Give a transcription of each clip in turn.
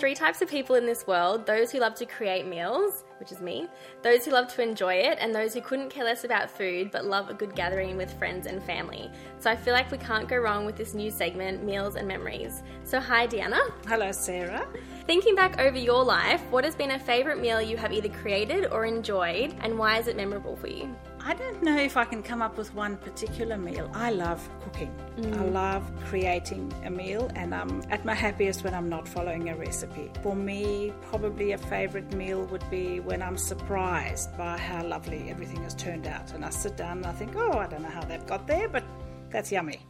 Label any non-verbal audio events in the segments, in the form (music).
Three types of people in this world those who love to create meals, which is me, those who love to enjoy it, and those who couldn't care less about food but love a good gathering with friends and family. So I feel like we can't go wrong with this new segment, Meals and Memories. So, hi, Deanna. Hello, Sarah. Thinking back over your life, what has been a favourite meal you have either created or enjoyed, and why is it memorable for you? I don't know if I can come up with one particular meal. I love cooking. I mm. love creating a meal, and I'm at my happiest when I'm not following a recipe. For me, probably a favorite meal would be when I'm surprised by how lovely everything has turned out. And I sit down and I think, oh, I don't know how that got there, but that's yummy.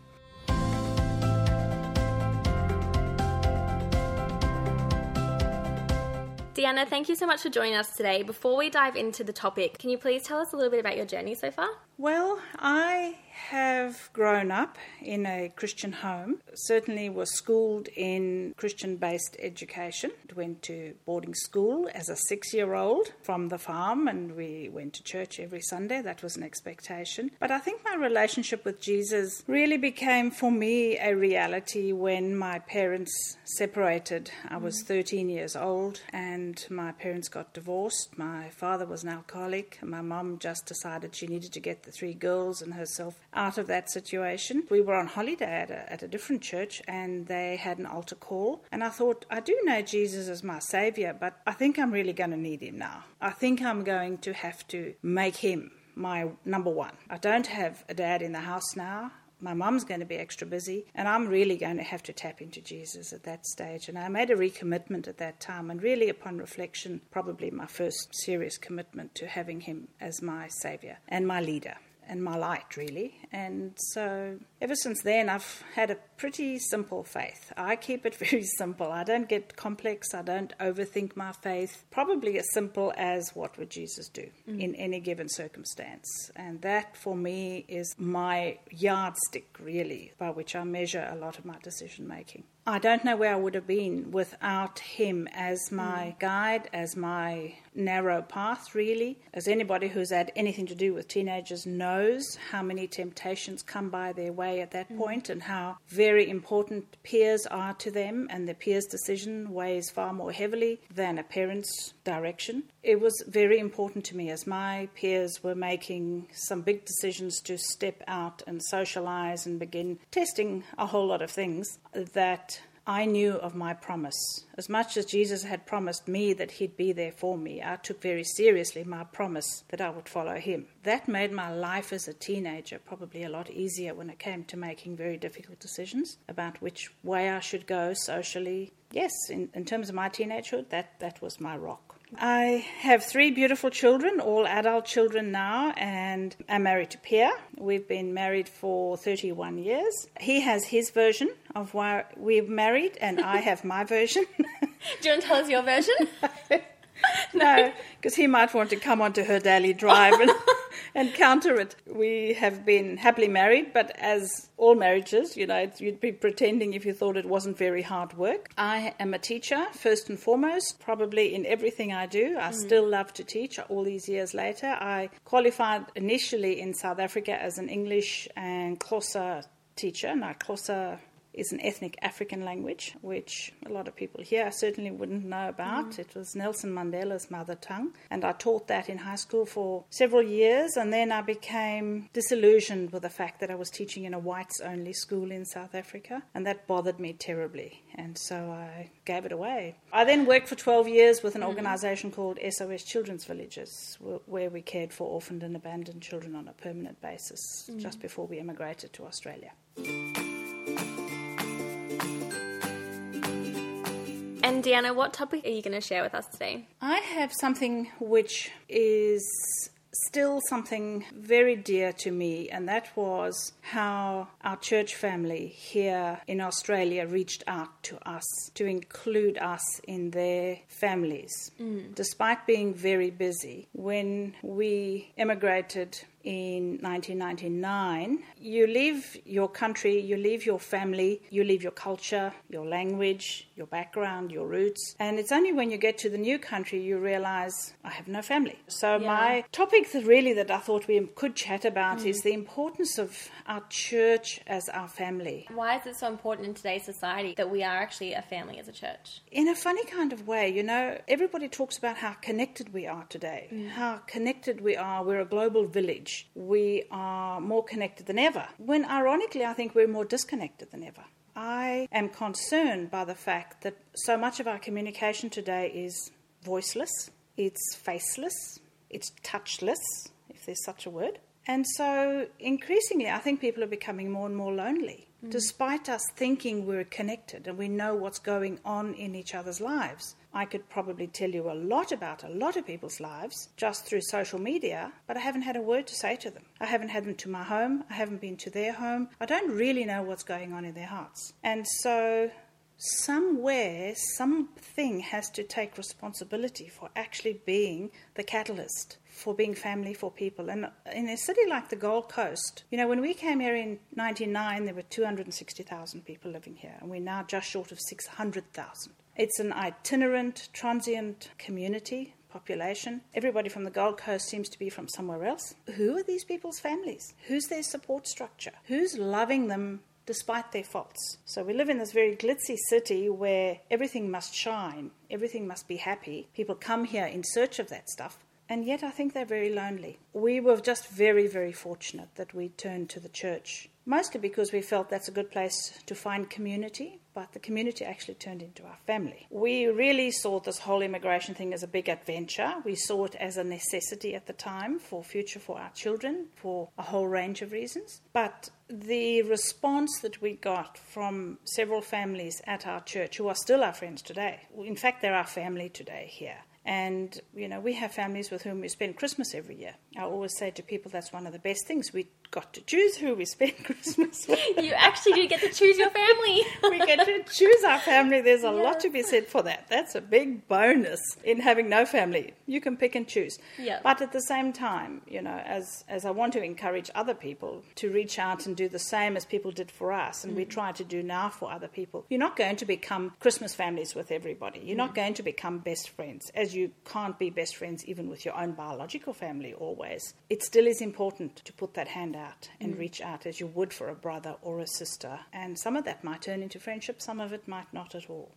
Deanna, thank you so much for joining us today. Before we dive into the topic, can you please tell us a little bit about your journey so far? Well, I have grown up in a Christian home. Certainly was schooled in Christian-based education. Went to boarding school as a 6-year-old from the farm and we went to church every Sunday. That was an expectation. But I think my relationship with Jesus really became for me a reality when my parents separated. I was mm. 13 years old and my parents got divorced. My father was an alcoholic. My mom just decided she needed to get the three girls and herself out of that situation. We were on holiday at a, at a different church and they had an altar call. And I thought, I do know Jesus as my savior, but I think I'm really going to need him now. I think I'm going to have to make him my number one. I don't have a dad in the house now my mum's going to be extra busy, and I'm really going to have to tap into Jesus at that stage. And I made a recommitment at that time, and really, upon reflection, probably my first serious commitment to having him as my savior and my leader and my light, really. And so ever since then, I've had a pretty simple faith. I keep it (laughs) very simple. I don't get complex, I don't overthink my faith. Probably as simple as what would Jesus do mm. in any given circumstance. And that for me is my yardstick, really, by which I measure a lot of my decision making. I don't know where I would have been without him as my mm. guide, as my narrow path, really. As anybody who's had anything to do with teenagers knows how many temptations come by their way at that mm. point and how very important peers are to them, and the peer's decision weighs far more heavily than a parent's direction. It was very important to me as my peers were making some big decisions to step out and socialize and begin testing a whole lot of things that I knew of my promise. As much as Jesus had promised me that he'd be there for me, I took very seriously my promise that I would follow him. That made my life as a teenager probably a lot easier when it came to making very difficult decisions about which way I should go socially. Yes, in, in terms of my teenagehood, that, that was my rock. I have three beautiful children, all adult children now, and I'm married to Pierre. We've been married for 31 years. He has his version of why we're married, and I (laughs) have my version. Do you want to tell us your version? (laughs) no, because he might want to come onto her daily drive and, (laughs) and counter it. We have been happily married, but as all marriages, you know, you'd be pretending if you thought it wasn't very hard work. I am a teacher, first and foremost, probably in everything I do. I mm. still love to teach all these years later. I qualified initially in South Africa as an English and Xhosa teacher. Now, Xhosa is an ethnic African language, which a lot of people here certainly wouldn't know about. Mm. It was Nelson Mandela's mother tongue, and I taught that in high school for several years, and then I became disillusioned with the fact that I was teaching in a whites only school in South Africa, and that bothered me terribly, and so I gave it away. I then worked for 12 years with an mm. organization called SOS Children's Villages, where we cared for orphaned and abandoned children on a permanent basis mm. just before we immigrated to Australia. And Deanna, what topic are you going to share with us today? I have something which is still something very dear to me, and that was how our church family here in Australia reached out to us to include us in their families. Mm. Despite being very busy, when we emigrated in 1999, you leave your country, you leave your family, you leave your culture, your language, your background, your roots. And it's only when you get to the new country you realize I have no family. So, yeah. my topic that really that I thought we could chat about mm. is the importance of our church as our family. Why is it so important in today's society that we are actually a family as a church? In a funny kind of way, you know, everybody talks about how connected we are today, mm. how connected we are. We're a global village we are more connected than ever. When ironically, I think we're more disconnected than ever. I am concerned by the fact that so much of our communication today is voiceless, it's faceless, it's touchless, if there's such a word. And so increasingly, I think people are becoming more and more lonely. Mm. Despite us thinking we're connected and we know what's going on in each other's lives, I could probably tell you a lot about a lot of people's lives just through social media, but I haven't had a word to say to them. I haven't had them to my home, I haven't been to their home. I don't really know what's going on in their hearts. And so somewhere, something has to take responsibility for actually being the catalyst for being family for people. And in a city like the Gold Coast, you know, when we came here in 99, there were 260,000 people living here, and we're now just short of 600,000. It's an itinerant, transient community population. Everybody from the Gold Coast seems to be from somewhere else. Who are these people's families? Who's their support structure? Who's loving them despite their faults? So we live in this very glitzy city where everything must shine, everything must be happy. People come here in search of that stuff. And yet, I think they're very lonely. We were just very, very fortunate that we turned to the church mostly because we felt that's a good place to find community, but the community actually turned into our family. We really saw this whole immigration thing as a big adventure. We saw it as a necessity at the time for future for our children for a whole range of reasons. But the response that we got from several families at our church who are still our friends today, in fact, they're our family today here. And, you know, we have families with whom we spend Christmas every year. I always say to people that's one of the best things. We got to choose who we spend (laughs) Christmas with. (laughs) You actually do get to choose your family. (laughs) we get to choose our family. There's a lot to be said for that. That's a big bonus in having no family. You can pick and choose. Yeah. But at the same time, you know, as, as I want to encourage other people to reach out and do the same as people did for us, and mm. we try to do now for other people, you're not going to become Christmas families with everybody. You're mm. not going to become best friends, as you can't be best friends even with your own biological family always. It still is important to put that hand out and mm. reach out as you would for a brother or a sister. And some of that might turn into friendship, some of it might not at all.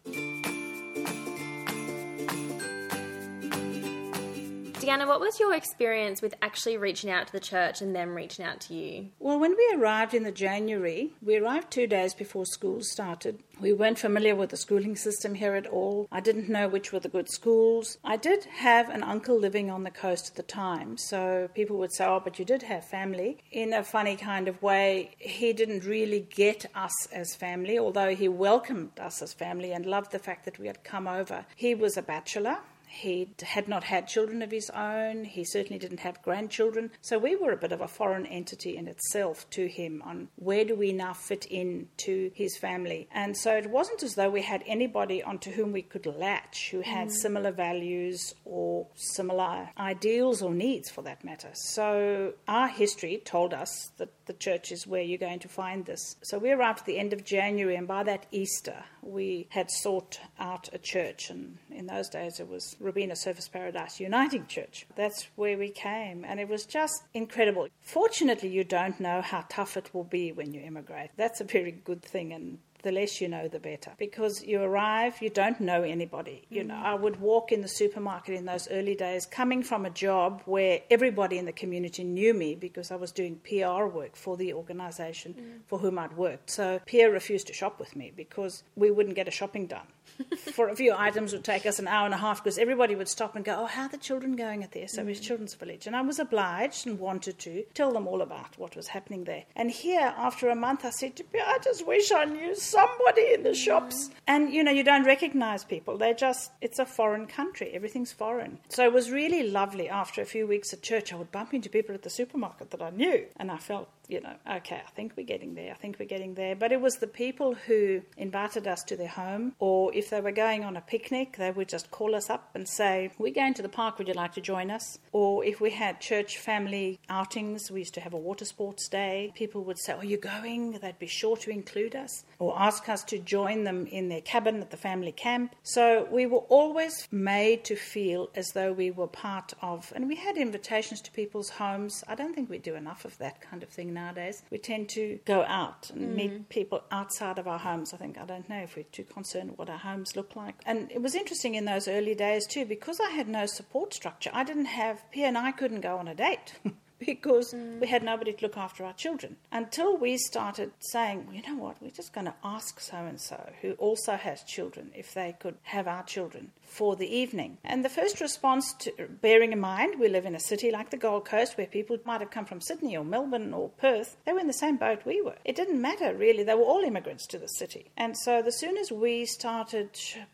Deanna, what was your experience with actually reaching out to the church and them reaching out to you? Well, when we arrived in the January, we arrived two days before school started. We weren't familiar with the schooling system here at all. I didn't know which were the good schools. I did have an uncle living on the coast at the time, so people would say, Oh, but you did have family. In a funny kind of way, he didn't really get us as family, although he welcomed us as family and loved the fact that we had come over. He was a bachelor. He had not had children of his own. He certainly didn't have grandchildren. So we were a bit of a foreign entity in itself to him on where do we now fit in to his family. And so it wasn't as though we had anybody onto whom we could latch who had mm. similar values or similar ideals or needs for that matter. So our history told us that the church is where you're going to find this. So we arrived at the end of January, and by that Easter, we had sought out a church. And in those days, it was Robina Surfers Paradise Uniting Church. That's where we came, and it was just incredible. Fortunately, you don't know how tough it will be when you immigrate. That's a very good thing, and the less you know, the better. Because you arrive, you don't know anybody. You know, I would walk in the supermarket in those early days, coming from a job where everybody in the community knew me because I was doing PR work for the organisation mm. for whom I'd worked. So Pierre refused to shop with me because we wouldn't get a shopping done. (laughs) for a few items would take us an hour and a half because everybody would stop and go, "Oh, how are the children going at their service mm. children's village?" And I was obliged and wanted to tell them all about what was happening there. And here, after a month, I said to Pierre, "I just wish I knew somebody in the shops. And, you know, you don't recognize people. They're just, it's a foreign country. Everything's foreign. So it was really lovely after a few weeks at church. I would bump into people at the supermarket that I knew. And I felt you know, okay, I think we're getting there. I think we're getting there. But it was the people who invited us to their home, or if they were going on a picnic, they would just call us up and say, We're going to the park, would you like to join us? Or if we had church family outings, we used to have a water sports day, people would say, Are you going? They'd be sure to include us, or ask us to join them in their cabin at the family camp. So we were always made to feel as though we were part of, and we had invitations to people's homes. I don't think we do enough of that kind of thing nowadays. We tend to go out and mm. meet people outside of our homes. I think, I don't know if we're too concerned what our homes look like. And it was interesting in those early days too, because I had no support structure. I didn't have, P and I couldn't go on a date. (laughs) because mm. we had nobody to look after our children. Until we started saying, well, you know what, we're just going to ask so and so, who also has children, if they could have our children for the evening. And the first response, to, bearing in mind we live in a city like the Gold Coast where people might have come from Sydney or Melbourne or Perth, they were in the same boat we were. It didn't matter really, they were all immigrants to the city. And so the soon as we started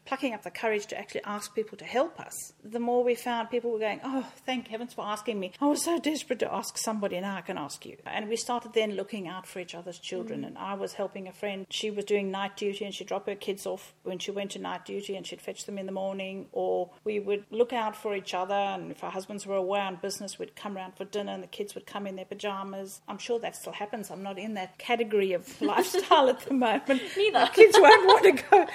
plucking up the courage to actually ask people to help us, the more we found people were going, oh, thank heavens for asking me. I was so desperate to ask somebody, now I can ask you. And we started then looking out for each other's children. Mm. And I was helping a friend. She was doing night duty and she'd drop her kids off when she went to night duty and she'd fetch them in the morning. Or we would look out for each other. And if our husbands were away on business, we'd come round for dinner and the kids would come in their pajamas. I'm sure that still happens. I'm not in that category of (laughs) lifestyle at the moment. Neither. My kids won't want to go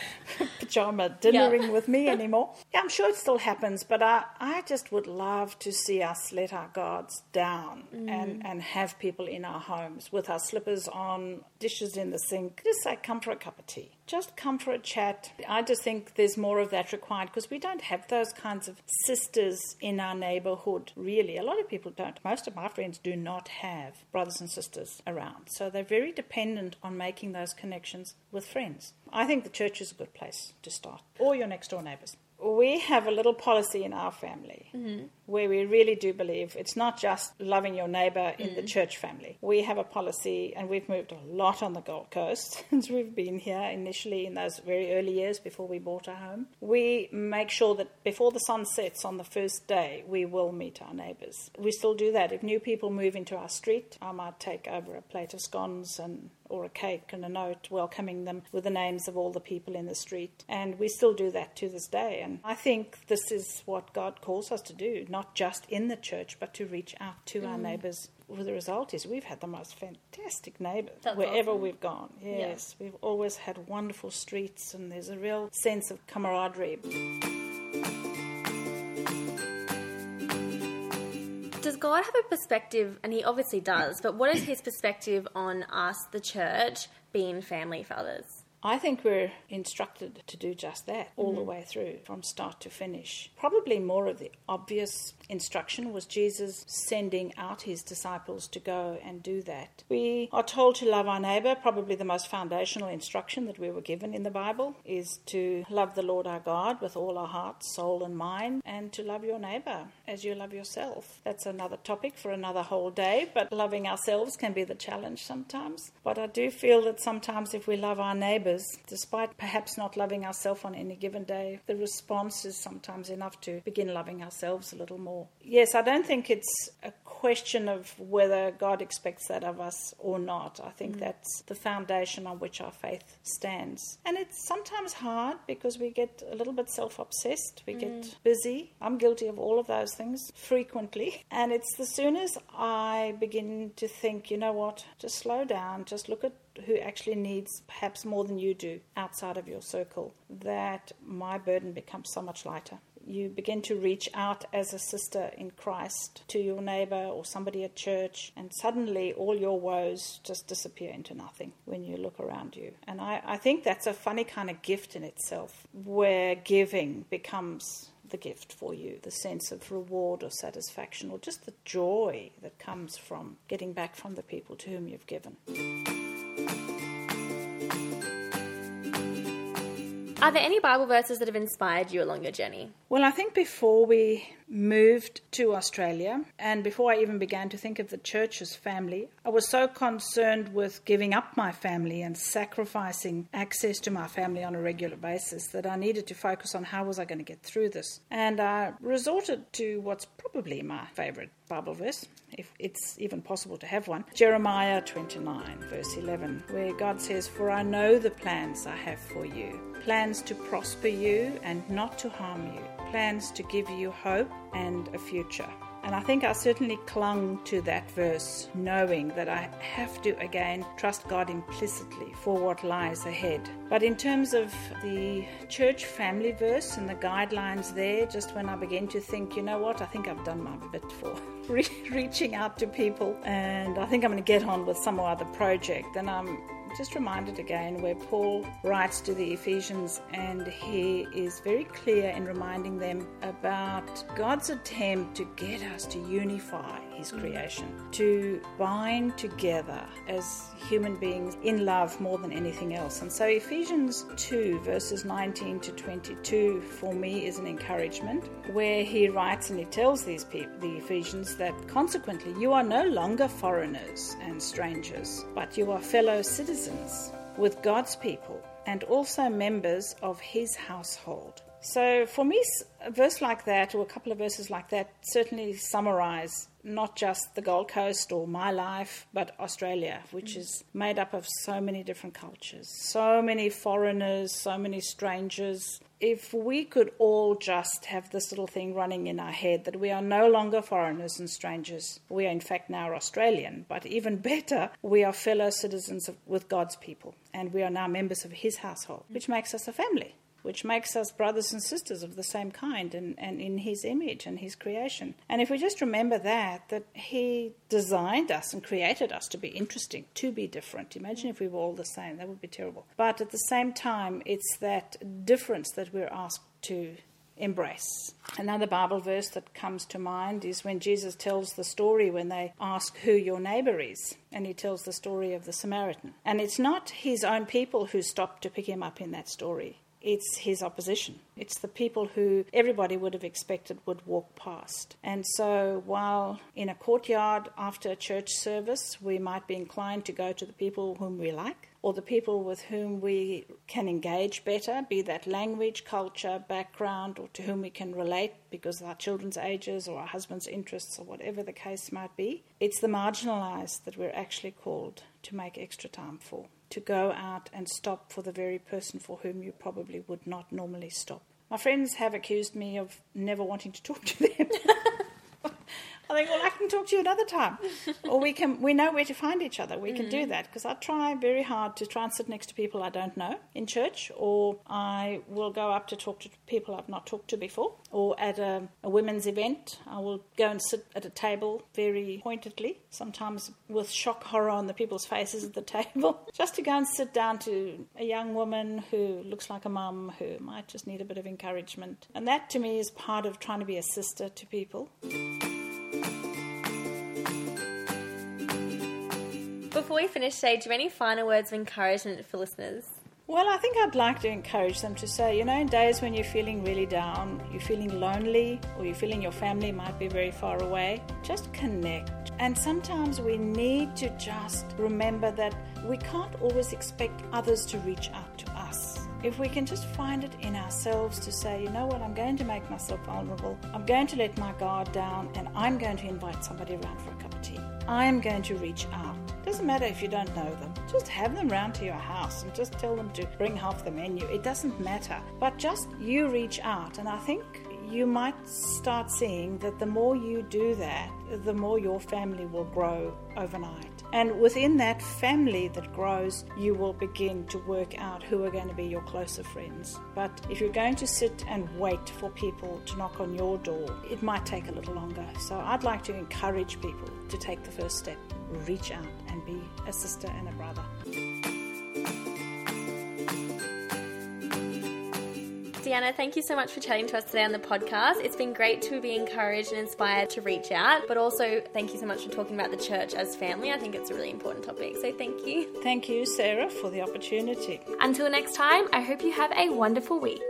(laughs) pajama dinnering yeah. with me anymore. Yeah, I'm sure it still happens, but I, I just would love to see us let our guards down mm. and, and have people in our homes with our slippers on, dishes in the sink. Just say, come for a cup of tea. Just come for a chat. I just think there's more of that required because we don't have those kinds of sisters in our neighborhood, really. A lot of people don't. Most of my friends do not have brothers and sisters around. So they're very dependent on making those connections with friends. I think the church is a good place to start, or your next door neighbors we have a little policy in our family mm-hmm. where we really do believe it's not just loving your neighbor in mm-hmm. the church family. We have a policy, and we've moved a lot on the Gold Coast (laughs) since we've been here initially in those very early years before we bought our home. We make sure that before the sun sets on the first day, we will meet our neighbors. We still do that. If new people move into our street, I might take over a plate of scones and or a cake and a note welcoming them with the names of all the people in the street. And we still do that to this day. And I think this is what God calls us to do, not just in the church, but to reach out to mm. our neighbours. Well, the result is we've had the most fantastic neighbours wherever awesome. we've gone. Yes, yeah. we've always had wonderful streets, and there's a real sense of camaraderie. Does God have a perspective, and He obviously does, but what is His perspective on us, the church, being family fathers? I think we're instructed to do just that all mm-hmm. the way through, from start to finish. Probably more of the obvious instruction was Jesus sending out his disciples to go and do that. We are told to love our neighbor. Probably the most foundational instruction that we were given in the Bible is to love the Lord our God with all our heart, soul, and mind, and to love your neighbor as you love yourself. That's another topic for another whole day, but loving ourselves can be the challenge sometimes. But I do feel that sometimes if we love our neighbours, despite perhaps not loving ourselves on any given day, the response is sometimes enough to begin loving ourselves a little more. Yes, I don't think it's a question of whether God expects that of us or not. I think mm. that's the foundation on which our faith stands. And it's sometimes hard because we get a little bit self obsessed, we mm. get busy. I'm guilty of all of those things frequently. And it's the soon as I begin to think, you know what, just slow down, just look at who actually needs perhaps more than you do outside of your circle, that my burden becomes so much lighter. You begin to reach out as a sister in Christ to your neighbor or somebody at church, and suddenly all your woes just disappear into nothing when you look around you. And I, I think that's a funny kind of gift in itself, where giving becomes the gift for you the sense of reward or satisfaction, or just the joy that comes from getting back from the people to whom you've given. Are there any Bible verses that have inspired you along your journey? Well, I think before we moved to Australia and before I even began to think of the church as family, I was so concerned with giving up my family and sacrificing access to my family on a regular basis that I needed to focus on how was I going to get through this. And I resorted to what's probably my favorite Bible verse, if it's even possible to have one. Jeremiah 29, verse 11, where God says, For I know the plans I have for you plans to prosper you and not to harm you, plans to give you hope and a future. And I think I certainly clung to that verse, knowing that I have to again trust God implicitly for what lies ahead. But in terms of the church family verse and the guidelines there, just when I began to think, you know what, I think I've done my bit for (laughs) reaching out to people, and I think I'm going to get on with some other project. And I'm just reminded again where Paul writes to the Ephesians and he is very clear in reminding them about God's attempt to get us to unify his creation, to bind together as human beings in love more than anything else. And so Ephesians 2, verses 19 to 22, for me is an encouragement where he writes and he tells these people, the Ephesians, that consequently you are no longer foreigners and strangers, but you are fellow citizens with God's people and also members of his household. So, for me, a verse like that, or a couple of verses like that, certainly summarize not just the Gold Coast or my life, but Australia, which mm. is made up of so many different cultures, so many foreigners, so many strangers. If we could all just have this little thing running in our head that we are no longer foreigners and strangers, we are in fact now Australian, but even (laughs) better, we are fellow citizens of, with God's people, and we are now members of His household, mm. which makes us a family which makes us brothers and sisters of the same kind and, and in his image and his creation. And if we just remember that, that he designed us and created us to be interesting, to be different. Imagine if we were all the same, that would be terrible. But at the same time, it's that difference that we're asked to embrace. Another Bible verse that comes to mind is when Jesus tells the story when they ask who your neighbor is, and he tells the story of the Samaritan. And it's not his own people who stop to pick him up in that story it's his opposition. It's the people who everybody would have expected would walk past. And so, while in a courtyard after a church service, we might be inclined to go to the people whom we like or the people with whom we can engage better, be that language, culture, background, or to whom we can relate because of our children's ages or our husband's interests or whatever the case might be. It's the marginalized that we're actually called to make extra time for to go out and stop for the very person for whom you probably would not normally stop. My friends have accused me of never wanting to talk to them. (laughs) I think, well, I can talk to you another time, (laughs) or we can. We know where to find each other. We mm-hmm. can do mm-hmm. that because I try very hard to try and sit next to people I don't know in church, or I will go up to talk to people I've not talked to before, or at a, a women's event, I will go and sit at a table very pointedly, sometimes with shock horror on the people's faces at the (laughs) table, just to go and sit down to a young woman who looks like a mum who might just need a bit of encouragement, and that to me is part of trying to be a sister to people. Before we finish today, do you have any final words of encouragement for listeners? Well, I think I'd like to encourage them to say, you know, in days when you're feeling really down, you're feeling lonely, or you're feeling your family might be very far away, just connect. And sometimes we need to just remember that we can't always expect others to reach out to us. If we can just find it in ourselves to say, you know what, I'm going to make myself vulnerable, I'm going to let my guard down, and I'm going to invite somebody around for a cup of tea. I am going to reach out. Doesn't matter if you don't know them. Just have them round to your house and just tell them to bring half the menu. It doesn't matter. But just you reach out. And I think you might start seeing that the more you do that, the more your family will grow overnight. And within that family that grows, you will begin to work out who are going to be your closer friends. But if you're going to sit and wait for people to knock on your door, it might take a little longer. So I'd like to encourage people to take the first step, reach out and be a sister and a brother. Deanna, thank you so much for chatting to us today on the podcast. It's been great to be encouraged and inspired to reach out, but also thank you so much for talking about the church as family. I think it's a really important topic, so thank you. Thank you, Sarah, for the opportunity. Until next time, I hope you have a wonderful week.